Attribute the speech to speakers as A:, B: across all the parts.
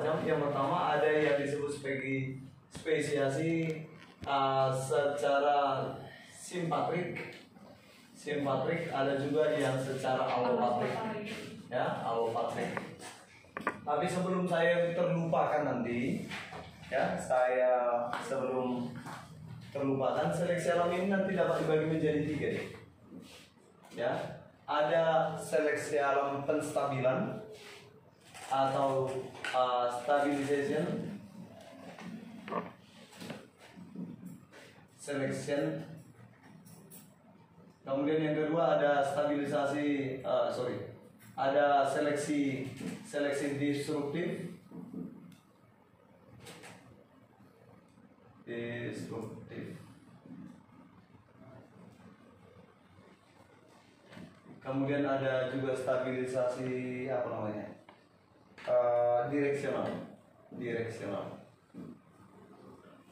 A: macam. Yang pertama ada yang disebut sebagai spesiasi uh, secara simpatrik. Simpatrik ada juga yang secara alopatrik. Ya, alopatrik. Tapi sebelum saya terlupakan nanti, ya saya sebelum terlupakan seleksi alam ini nanti dapat dibagi menjadi tiga ya. ya ada seleksi alam penstabilan atau uh, stabilization? Selection. Kemudian yang kedua ada stabilisasi uh, sorry ada seleksi seleksi disruptif. Disruptif. Kemudian ada juga stabilisasi apa namanya direksional. Direksional.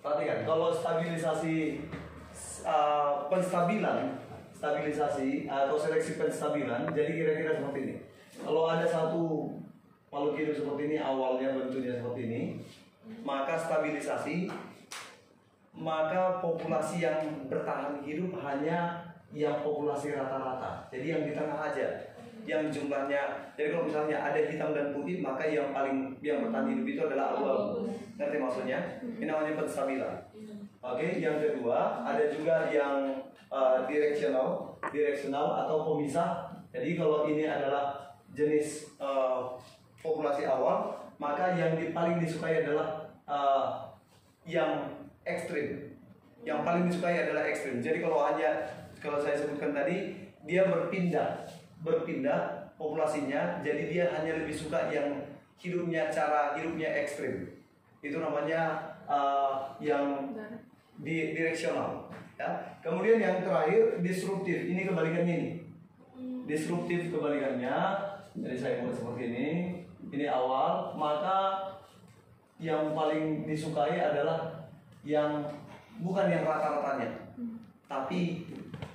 A: Perhatikan kalau stabilisasi uh, penstabilan stabilisasi atau seleksi penstabilan jadi kira-kira seperti ini. Kalau ada satu makhluk hidup seperti ini awalnya bentuknya seperti ini maka stabilisasi maka populasi yang bertahan hidup hanya yang populasi rata-rata. Jadi yang di tengah aja, yang jumlahnya. Jadi kalau misalnya ada hitam dan putih, maka yang paling yang bertahan hidup itu adalah abu-abu. Nanti maksudnya? Ini namanya penstabilan. Oke, yang kedua ada juga yang uh, direksional, direksional atau pemisah. Jadi kalau ini adalah jenis uh, populasi awal, maka yang di, paling disukai adalah uh, yang ekstrim. Yang paling disukai adalah ekstrim. Jadi kalau hanya kalau saya sebutkan tadi dia berpindah, berpindah populasinya. Jadi dia hanya lebih suka yang hidupnya cara hidupnya ekstrim. Itu namanya uh, yang di direksional. Ya. Kemudian yang terakhir disruptif. Ini kebalikannya ini. Disruptif kebalikannya. Jadi saya buat seperti ini. Ini awal. Maka yang paling disukai adalah yang bukan yang rata-ratanya, tapi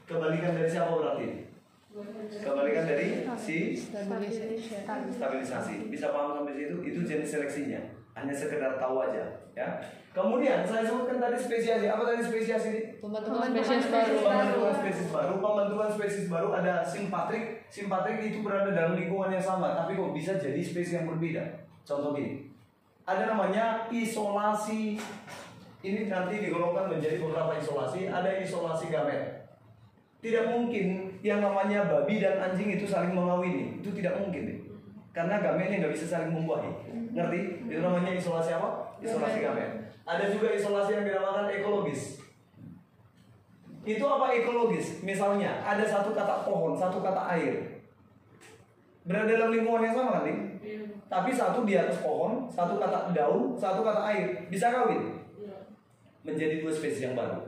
A: kebalikan dari siapa berarti? Kebalikan dari si stabilisasi. Bisa paham sampai situ? Itu jenis seleksinya. Hanya sekedar tahu aja, ya. Kemudian saya sebutkan tadi spesiasi. Apa tadi spesiasi ini?
B: Pembentukan spesies baru.
A: Pembentukan spesies baru. Pembentukan spesies baru ada simpatrik. Simpatrik itu berada dalam lingkungan yang sama, tapi kok bisa jadi spesies yang berbeda. Contoh gini. Ada namanya isolasi ini nanti digolongkan menjadi beberapa isolasi. Ada isolasi gamet. Tidak mungkin yang namanya babi dan anjing itu saling mengawini. Itu tidak mungkin. Karena gametnya nggak bisa saling membuahi. Ngerti? Itu namanya isolasi apa? Isolasi gamet. Ada juga isolasi yang dinamakan ekologis. Itu apa ekologis? Misalnya ada satu kata pohon, satu kata air. Berada dalam lingkungan yang sama kan? Tapi satu di atas pohon, satu kata daun, satu kata air. Bisa kawin? menjadi dua spesies yang baru.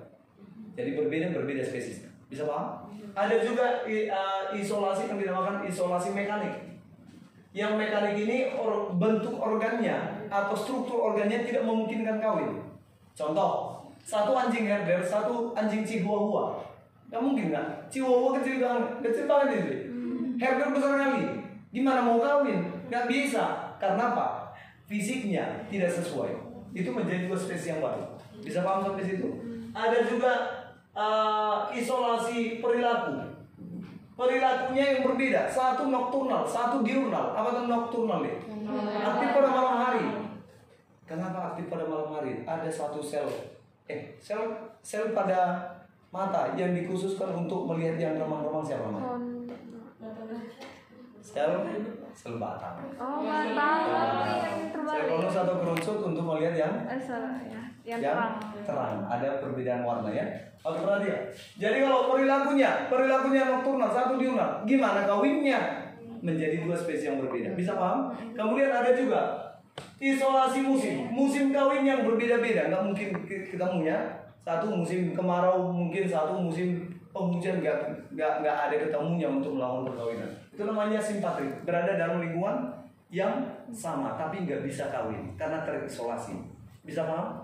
A: Jadi berbeda berbeda spesiesnya. Bisa paham? Ada juga uh, isolasi yang dinamakan isolasi mekanik. Yang mekanik ini or, bentuk organnya atau struktur organnya tidak memungkinkan kawin. Contoh, satu anjing herder, satu anjing chihuahua. Gak mungkin nggak? Chihuahua kecil banget, kecil banget itu. Herder besar kali. Gimana mau kawin? Gak bisa. Karena apa? Fisiknya tidak sesuai. Itu menjadi dua spesies yang baru. Bisa paham sampai situ? Ada juga uh, isolasi perilaku. Perilakunya yang berbeda. Satu nokturnal, satu diurnal. Apa itu nokturnal ya? Aktif pada malam hari. Kenapa aktif pada malam hari? Ada satu sel, eh sel sel pada mata yang dikhususkan untuk melihat yang remang-remang siapa namanya? Sel sel batang.
B: Oh, batang. yang
A: Sel
B: terbalik.
A: konus atau kerucut untuk melihat yang
B: Eh, ya. Yang
A: yang
B: terang.
A: terang. Ada perbedaan warna ya. Oke perhatikan. Jadi kalau perilakunya, perilakunya nokturnal, satu diurnal. Gimana kawinnya? Menjadi dua spesies yang berbeda. Bisa paham? Kemudian ada juga isolasi musim. Musim kawin yang berbeda-beda. Nggak mungkin ki- ketemunya. Satu musim kemarau, mungkin satu musim penghujan nggak nggak nggak ada ketemunya untuk melakukan perkawinan. Itu namanya simpatrik. Berada dalam lingkungan yang sama, tapi nggak bisa kawin karena terisolasi. Bisa paham?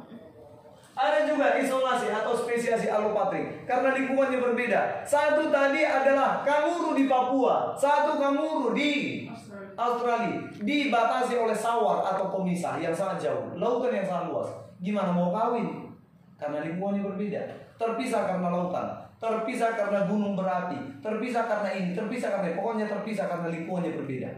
A: Ada juga isolasi atau spesiasi alopatrik karena lingkungannya berbeda. Satu tadi adalah kanguru di Papua, satu kanguru di Australia dibatasi oleh sawar atau pemisah yang sangat jauh, lautan yang sangat luas. Gimana mau kawin? Karena lingkungannya berbeda. Terpisah karena lautan, terpisah karena gunung berapi, terpisah karena ini, terpisah karena ini. pokoknya terpisah karena lingkungannya berbeda.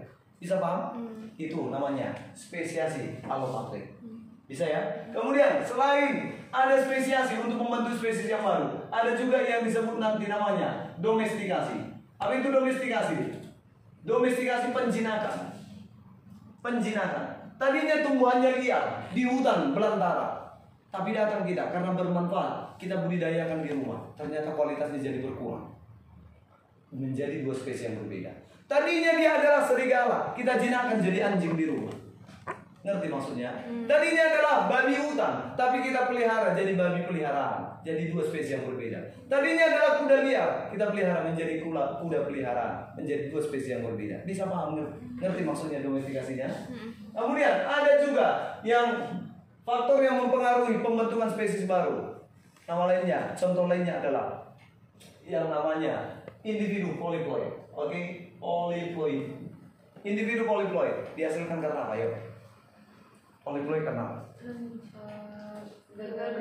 A: Bisa paham? Itu namanya spesiasi alopatrik. Bisa ya? Kemudian selain ada spesiasi untuk membentuk spesies yang baru, ada juga yang disebut nanti namanya domestikasi. Apa itu domestikasi? Domestikasi penjinakan. Penjinakan. Tadinya tumbuhannya liar di hutan belantara. Tapi datang kita karena bermanfaat, kita budidayakan di rumah. Ternyata kualitasnya jadi berkurang. Menjadi dua spesies yang berbeda. Tadinya dia adalah serigala, kita jinakan jadi anjing di rumah. Ngerti maksudnya? Tadinya adalah babi hutan, tapi kita pelihara jadi babi peliharaan. Jadi dua spesies yang berbeda. Tadinya adalah kuda liar, kita pelihara menjadi kuda, kuda peliharaan. Menjadi dua spesies yang berbeda. Bisa paham? Ngerti, ngerti maksudnya domestikasinya? Kemudian ada juga yang faktor yang mempengaruhi pembentukan spesies baru. Nama lainnya, contoh lainnya adalah yang namanya individu poliploid. Oke, poliploid. Individu poliploid dihasilkan karena apa? Yuk. Poliploid karena apa?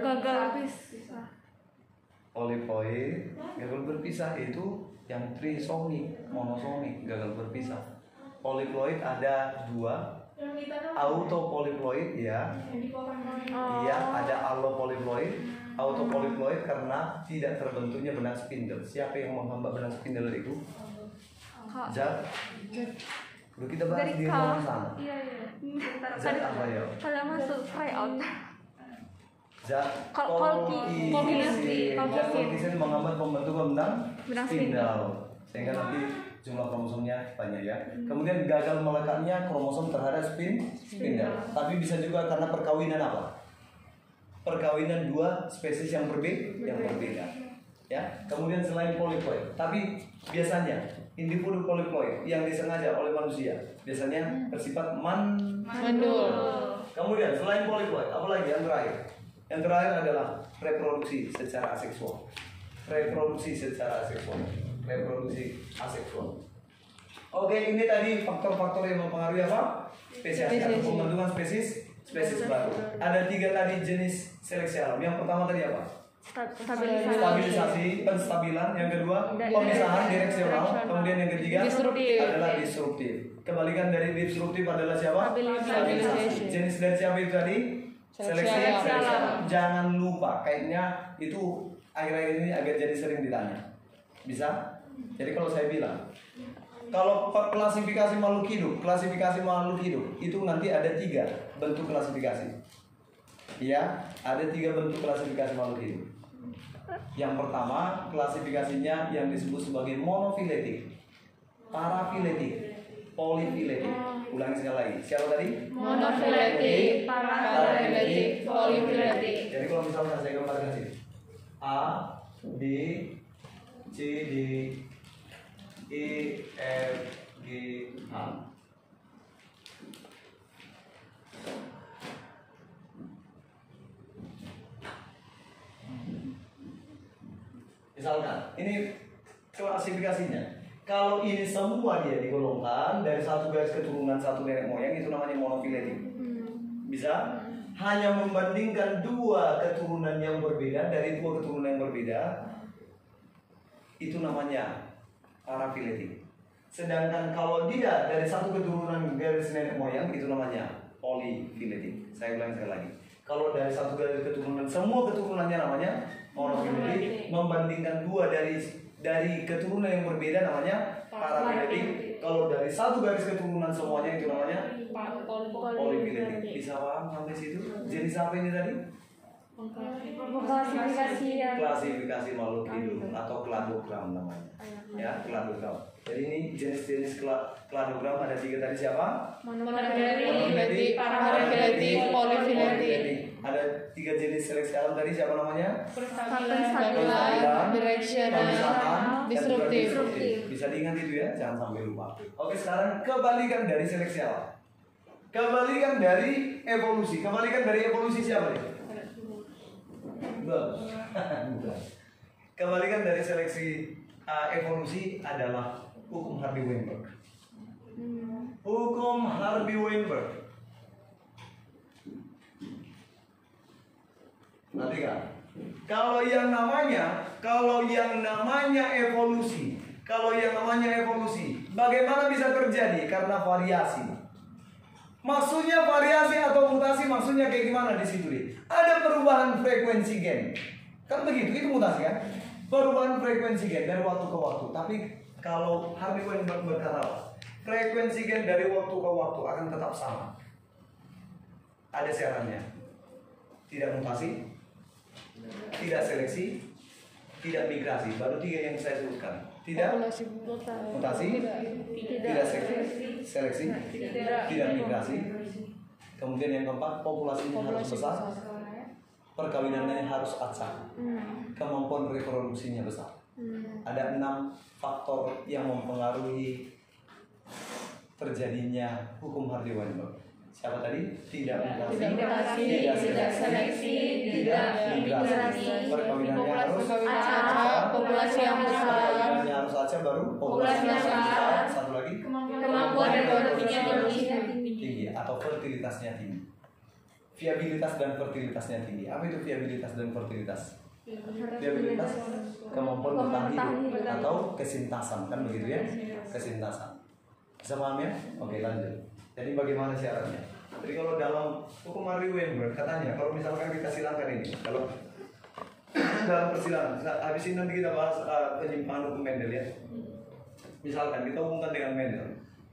B: Gagal bisa.
A: Poliploid gagal berpisah itu yang trisomi, monosomi, gagal berpisah. Poliploid ada dua, autopoliploid ya, iya ada allopoliploid. Autopoliploid karena tidak terbentuknya benang spindle. Siapa yang menghambat benang spindle itu? Zat. Dulu kita bahas
B: Dari
A: di ruangan sana.
B: Iya iya.
A: Zat apa ya?
B: Kalau masuk tryout.
A: Zat
B: Kol- kolki-
A: kolkisin. Zat menghambat pembentukan Benang spindle. Sehingga nanti jumlah kromosomnya banyak ya. Kemudian gagal melekatnya kromosom terhadap spin spindle. Tapi bisa juga karena perkawinan apa? Perkawinan dua spesies yang berbeda, yang berbeda. Ya. Kemudian selain poliploid, tapi biasanya individu poliploid yang disengaja oleh manusia biasanya bersifat man
C: Mandul.
A: Kemudian selain poliploid, apa lagi yang terakhir? Yang terakhir adalah reproduksi secara aseksual. Reproduksi secara aseksual. Reproduksi aseksual. Oke, ini tadi faktor-faktor yang mempengaruhi apa? Spesies atau
C: Spesies.
A: pembentukan spesies spesies baru. Ada tiga tadi jenis seleksi alam. Yang pertama tadi apa?
B: Stabilisasi.
A: Stabilisasi, penstabilan. Yang kedua, pemisahan direksional. Kemudian yang ketiga
C: Disruptif.
A: adalah disruptif. Kebalikan dari disruptif adalah siapa?
C: Stabilisasi.
A: Jenis dari siapa itu tadi?
C: Seleksi
A: Seleksi
C: alam.
A: seleksi alam. Jangan lupa, kayaknya itu akhir-akhir ini agak jadi sering ditanya. Bisa? Jadi kalau saya bilang, kalau klasifikasi makhluk hidup, klasifikasi makhluk hidup itu nanti ada tiga bentuk klasifikasi. Ya, ada tiga bentuk klasifikasi makhluk hidup. Yang pertama, klasifikasinya yang disebut sebagai monofiletik, parafiletik, polifiletik. Ulangi sekali lagi. Siapa tadi?
C: Monofiletik, parafiletik, polifiletik.
A: Jadi kalau misalnya saya gambarkan sini A, B, C, D, E, F, G, H. Misalkan, ini klasifikasinya. Kalau ini semua dia digolongkan dari satu garis keturunan satu nenek moyang itu namanya monofiletik. Bisa? Hanya membandingkan dua keturunan yang berbeda dari dua keturunan yang berbeda itu namanya parafiletik. Sedangkan kalau dia dari satu keturunan garis nenek moyang itu namanya polifiletik. Saya ulangi sekali lagi. Kalau dari satu garis keturunan semua keturunannya namanya monofiletik. Membandingkan dua dari dari keturunan yang berbeda namanya parafiletik. Kalau dari satu garis keturunan semuanya itu namanya polifiletik. Bisa paham sampai situ? Jenis apa ini tadi?
B: Klasifikasi yang
A: Klasifikasi makhluk hidup atau kladogram namanya. Ya, kladogram. Jadi ini jenis-jenis kla- kladogram ada tiga tadi siapa?
C: Monofiletik, parafiletik, polifiletik.
A: Ada tiga jenis seleksi alam tadi siapa namanya?
C: Stabilan, direksional,
A: Pemisahan, dan juga
C: disruptif.
A: disruptif. Bisa diingat itu ya, jangan sampai lupa. Oke, sekarang kebalikan dari seleksi alam. Kebalikan dari evolusi. Kebalikan dari evolusi siapa nih? Kebalikan dari seleksi uh, evolusi adalah hukum Hardy Weinberg. Hukum Harvey Weinberg. Perhatikan. Kalau yang namanya, kalau yang namanya evolusi, kalau yang namanya evolusi, bagaimana bisa terjadi? Karena variasi. Maksudnya variasi atau mutasi maksudnya kayak gimana di situ nih? Ada perubahan frekuensi gen. Kan begitu, itu mutasi kan? Perubahan frekuensi gen dari waktu ke waktu. Tapi kalau Harvey Weinberg berkata? Frekuensi gen dari waktu ke waktu akan tetap sama. Ada syaratnya. Tidak mutasi, tidak seleksi, tidak migrasi. Baru tiga yang saya sebutkan. Tidak
C: Populasi
A: mutasi, tidak seleksi, seleksi, tidak migrasi. Kemudian yang keempat, populasinya harus
C: populasi
A: besar,
C: besar.
A: perkawinannya harus acak, kemampuan reproduksinya besar. Ada enam faktor yang mempengaruhi terjadinya hukum Hardy Weinberg. Siapa tadi? Tidak mutasi,
C: Tidak mutasi, tidak seleksi,
A: tidak
C: tidak
A: migrasi.
C: migrasi.
A: Perkawinannya harus
C: Perkawinannya populasi yang besar.
A: Perkawinannya harus acak baru
C: Populasi yang besar.
A: Satu lagi
C: Kemampuan reproduksinya
A: tinggi. Atau fertilitasnya tinggi. Viabilitas dan fertilitasnya tinggi. Apa itu viabilitas dan fertilitas? Viabilitas kemampuan bertahan hidup atau kesintasan kan begitu ya? Kesintasan. Bisa paham ya? Oke lanjut. Jadi bagaimana syaratnya? Jadi kalau dalam hukum Harvey Weinberg katanya kalau misalkan kita silangkan ini, kalau dalam persilangan, habis ini nanti kita bahas uh, penyimpangan hukum Mendel ya. Misalkan kita hubungkan dengan Mendel,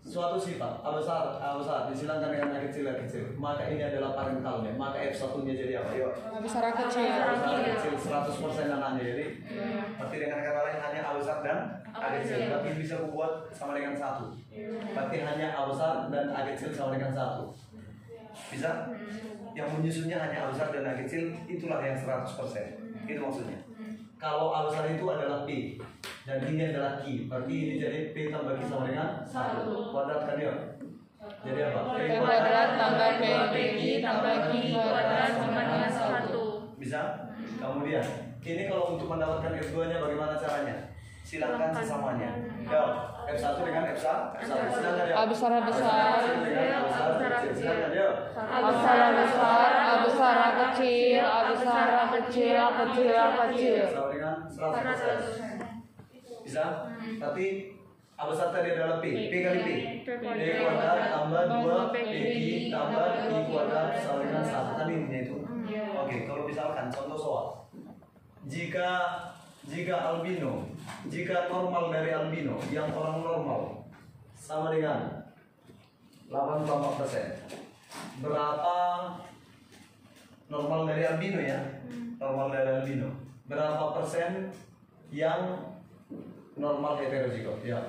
A: suatu sifat A besar A besar disilangkan dengan A kecil A kecil, maka ini adalah parentalnya, maka F 1 nya jadi apa? Yuk.
C: A besar A kecil.
A: A besar A kecil. 100% anaknya. Jadi berarti dengan kata lain hanya A besar dan A kecil. tapi bisa membuat sama dengan satu. Berarti hanya A besar dan A kecil sama dengan satu. Bisa? Yang menyusunnya hanya A besar dan A kecil itulah yang 100% itu maksudnya. Kalau A besar itu adalah P dan ini adalah Q berarti ini jadi P tambah Q sama dengan satu kuadrat kan ya jadi apa?
C: P kuadrat tambah P Q tambah Q kuadrat sama dengan satu.
A: Bisa? Kemudian, ini kalau untuk mendapatkan F2 nya bagaimana caranya? Silakan sesamanya. Yo, F1 dengan F1, F1. Silakan ya.
C: A besar A besar.
A: A besar
C: A besar, A besar A kecil, A besar A kecil, A kecil A kecil.
A: Sama dengan 100%. Bisa? Tapi A besar tadi adalah P. P kali P. P kuadrat tambah 2 PQ tambah I kuadrat sama dengan 1. Kan intinya itu. Oke, kalau misalkan contoh soal. Jika jika albino, jika normal dari albino yang orang normal sama dengan 84 persen. Berapa normal dari albino ya? Normal dari albino. Berapa persen yang normal heterozigot? Ya.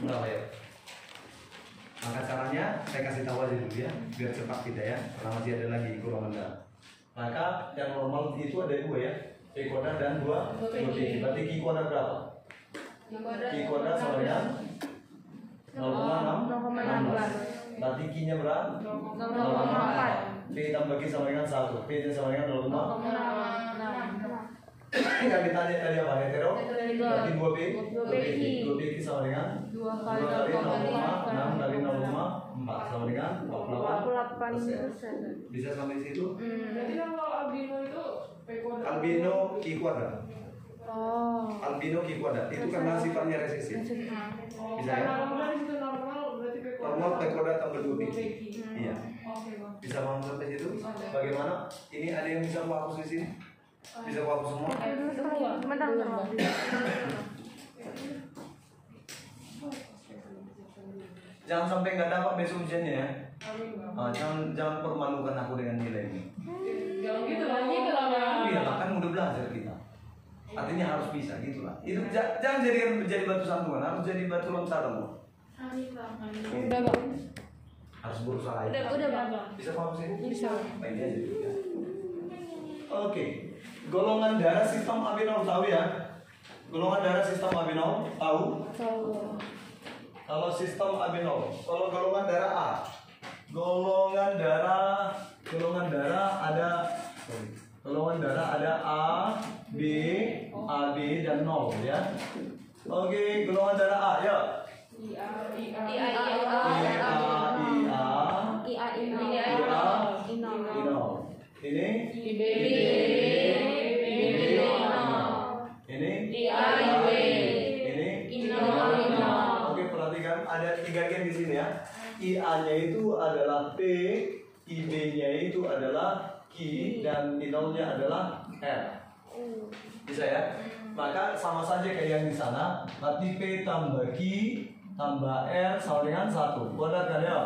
A: Berapa ya? Maka caranya saya kasih tahu aja dulu ya, biar cepat kita ya. Karena masih ada lagi golongan darah. Maka yang normal itu ada dua ya, P kuadrat dan dua P. Berarti Q kuadrat berapa? Q kuadrat sama dengan 0,6 Berarti Q-nya berapa? 0,4 P tambah Q sama dengan 1 P nya sama dengan 0,6 Kan ditanya tadi apa? Hetero? Berarti 2 P 2 P 2 P Q sama dengan 2 kali 0,6 kali 0,4 Sama dengan 48 persen Bisa sampai situ?
D: Berarti kalau albino itu P kuadrat.
A: Albino Q kuadrat
C: Oh.
A: Albino Q kuadrat Itu karena sifatnya resesif
D: Oh,
A: Bisa ya?
D: Kalau normal di situ normal berarti P kuadrat.
A: Normal P kuadrat tambah 2 P
D: Dua.
A: Iya
D: Oke, Bang.
A: Bisa paham sampai situ? Bagaimana? Ini ada yang bisa aku hapus di sini? Bisa hapus semua?
B: Bentar, bentar.
A: Jangan sampai nggak dapat besok ujiannya ya.
D: Amin, Bang.
A: Ah, jangan jangan permalukan aku dengan nilai ini.
D: Jangan gitu lah, gitu lah, Bang.
A: Iya lah kan udah belajar kita. Artinya harus bisa gitu lah. Itu ja- jangan jadikan jadi batu sandungan, harus jadi batu loncatan. Bu.
C: Udah bang.
A: Harus berusaha.
B: Udah,
A: ya.
B: udah, Bang.
A: Bisa paham sih?
C: Bisa.
A: Baik aja dulu ya. Golongan darah sistem abinol tahu ya? Golongan darah sistem abinol tahu?
C: Tahu.
A: Kalau sistem abinol, kalau golongan darah A, golongan darah, golongan darah ada, golongan darah ada A, B, AB dan 0 ya. Oke, golongan darah A ya.
D: I A I A
C: I A I A
A: I A I A
C: I A Ino
D: I A
C: Ino
A: Ino. Ini
D: I
A: Q, dan Ino-nya adalah R. Bisa ya? Maka sama saja kayak yang di sana. Berarti P tambah Q tambah R sama dengan satu. Kuadrat kan ya?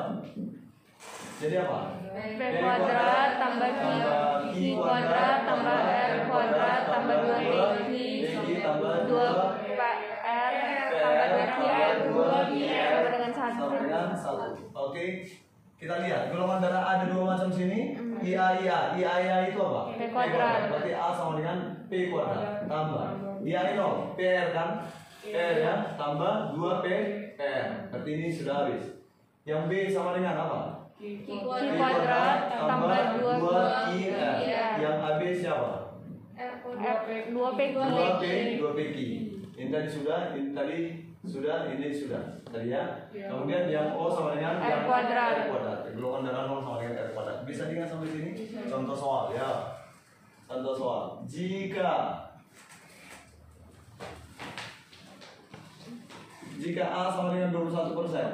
A: Jadi apa?
C: P kuadrat tambah Q Q kuadrat tambah R kuadrat tambah 2 P
A: Q tambah
C: 2 P R tambah 2 Q R 2 Q R sama dengan 1
A: sama dengan satu. Oke, kita lihat golongan darah A ada dua macam sini. IA IA IA IA itu apa?
C: P kuadrat.
A: Berarti A sama dengan P kuadrat tambah IA nol PR kan? PR ya tambah 2 P PR. Berarti ini sudah habis. Yang B sama dengan apa?
D: Q
C: Q kuadrat tambah 2
A: 2 I Yang AB siapa?
C: R 2 P Q
A: 2 P 2 P Q. Ini tadi sudah, ini tadi sudah, ini sudah. Tadi ya. Kemudian yang O sama dengan
C: R
A: yang
C: kuadrat.
A: R kuadrat. Golongan darah 0 sama dengan R kuadrat. Bisa diingat sampai sini? Contoh soal ya. Contoh soal. Jika jika A sama dengan 21 persen,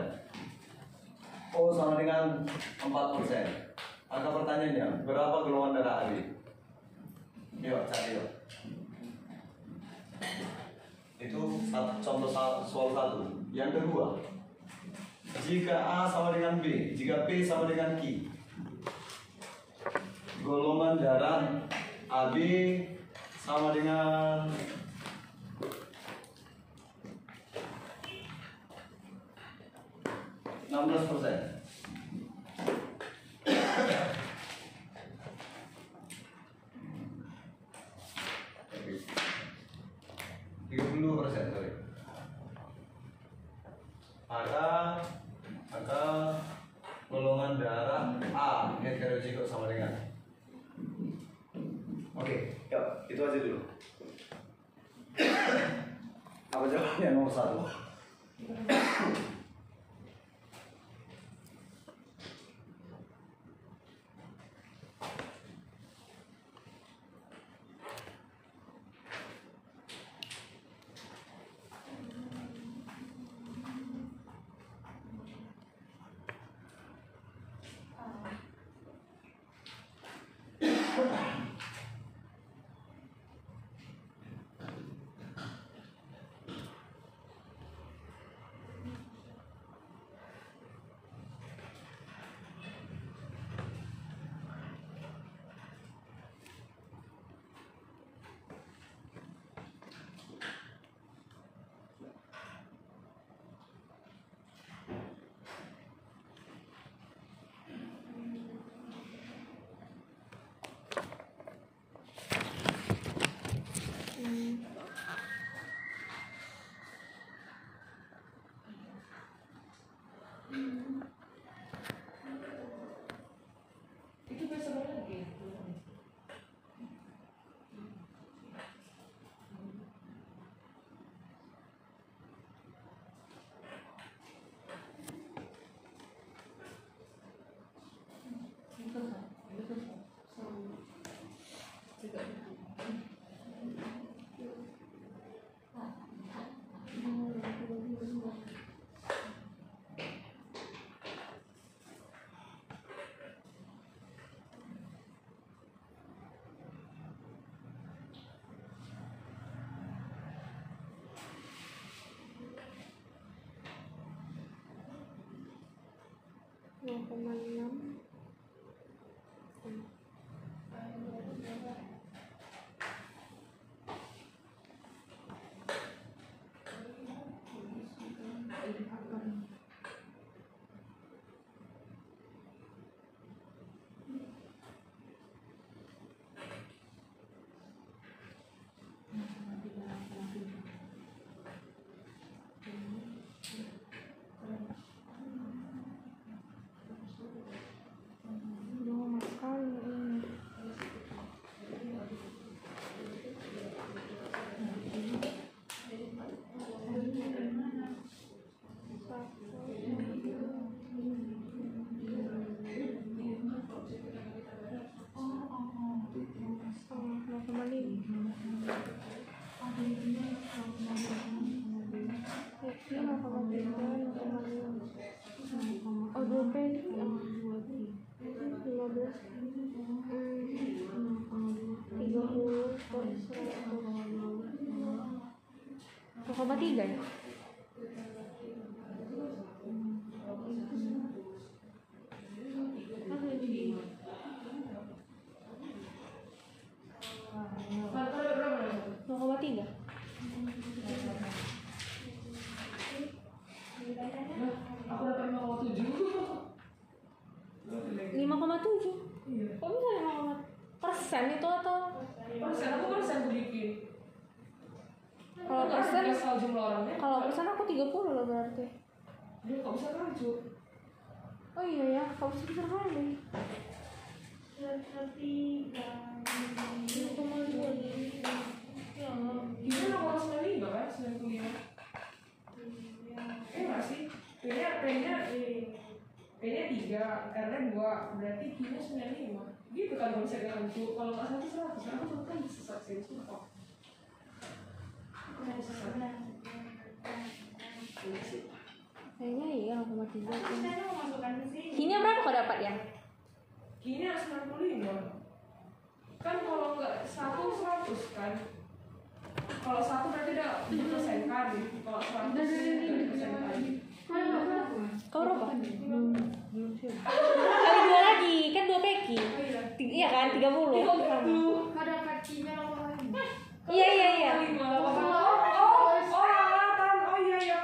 A: O sama dengan 4 persen, maka pertanyaannya berapa golongan darah AB? Yuk cari yuk. Itu contoh soal satu. Yang kedua, jika A sama dengan B, jika P sama dengan Q, golongan darah AB sama dengan enam belas persen. Tiga puluh persen, sorry. Maka maka golongan darah A heterozigos sama dengan Oke, yuk, itu aja dulu. Apa jawabannya nomor satu?
C: teman-teman. 那个人 berarti
D: Q-nya 95 Gitu kan kalau misalnya rancu, kalau nggak satu 100, aku tuh kan sesat sih, sumpah Iya sih.
C: kayaknya iya 0,3 kini berapa kau dapat ya?
D: Q-nya 95 Kan kalau nggak satu 100 kan. Kalau satu berarti udah dipersenkan kalau seratus dipersenkan
C: kau berapa kali dua lagi kan dua peki. Ti- iya. Kan 30
B: Ada kakinya
C: iya iya iya.
D: Oh, oh, oh, oh iya iya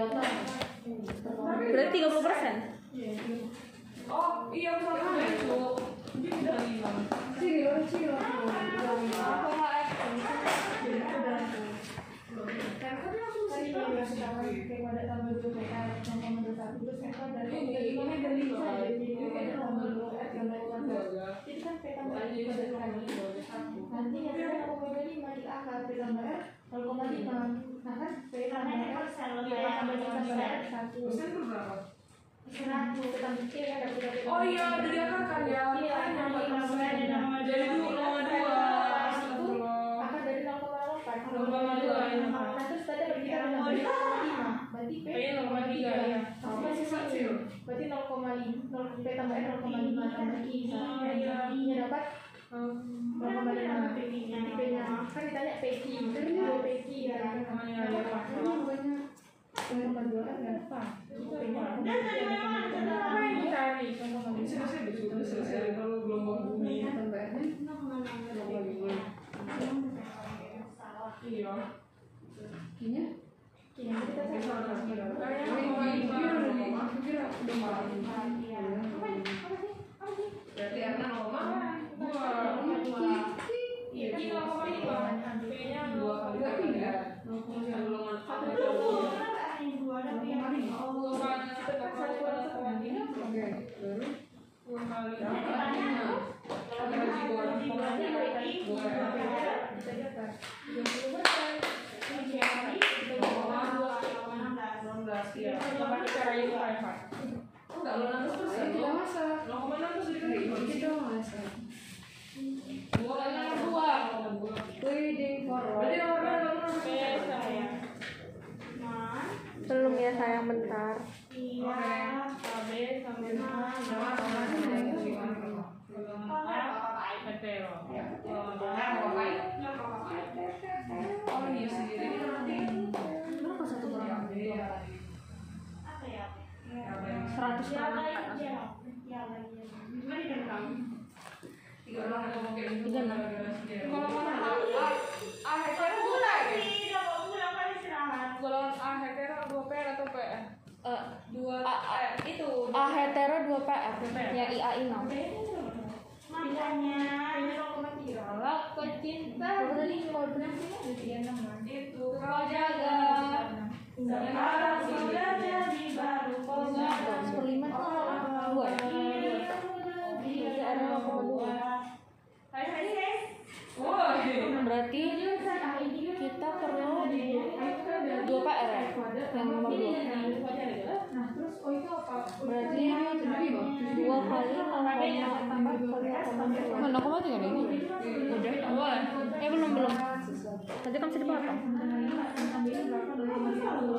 B: atas.
C: berarti 30 persen?
D: Oh iya. Aku sama itu. Dia udah lima.
B: Sini, orang sini lah. Daripada tambah dua PK, yang tambah satu terus PK dari dari mana dari ya. Jadi kayak tambah dua yang dari satu. Jadi kan dari lima dari satu. Nanti hasilnya nol koma lima di akar P tambah R nol koma lima. Nah kan P tambah R tambah dua tambah R satu.
D: Persen itu berapa?
B: Tambah tambah
D: Oh iya udah diakarkan ya.
B: Iya,
D: persen.
B: nambah
D: Jadi dulu nol dua.
B: Akar dari 0,8
D: 0,2, ya.
B: Nah, terus tadi bagi kita dengan 0,5 Berarti P
D: P-nya 0,3, ya.
B: Masih masih kecil. Berarti 0,5 0 P tambah R 0,5 tambah I
D: iya.
B: I-nya dapat 0,5 Nanti P-nya? Kan ditanya PQ Kan ini 2 PQ kan
D: Oh, iya, iya.
B: Ini bukannya 0,2 kan ya P-nya
D: Cari. Selesai betul selesai kalau belum mau bumi.
B: tambah R
D: Iya.
B: Q-nya Q-nya kita
D: Berarti nol dua. Iya, dua lima. Enam belas. Iya. Coba kita rayu Wi-Fi. Enggak, lo enam persen.
B: Tidak masak
D: Nol koma enam persen dikali dua.
B: Kita masak
D: Dua kali enam dua. Dua.
B: Waiting for
D: Berarti nomor berapa? Nomor berapa?
C: belum ya sayang bentar
D: Oh iya sendiri nanti.
B: Kenapa satu orang
C: seratus kali
D: Tiga orang ngomong kayak gitu.
C: Tiga enam.
D: Golongan A, A, A hetero dua ya? Golongan A hetero dua PR atau PR?
C: Eh,
D: Dua
C: A, A.
D: eh, itu.
C: A hetero 2 PR ya IA INAM
B: Kalau kecinta tadi kalau
D: Itu kau jaga.
C: Mana kamu tiga ini? Udah. Eh belum belum. Tadi kan saya.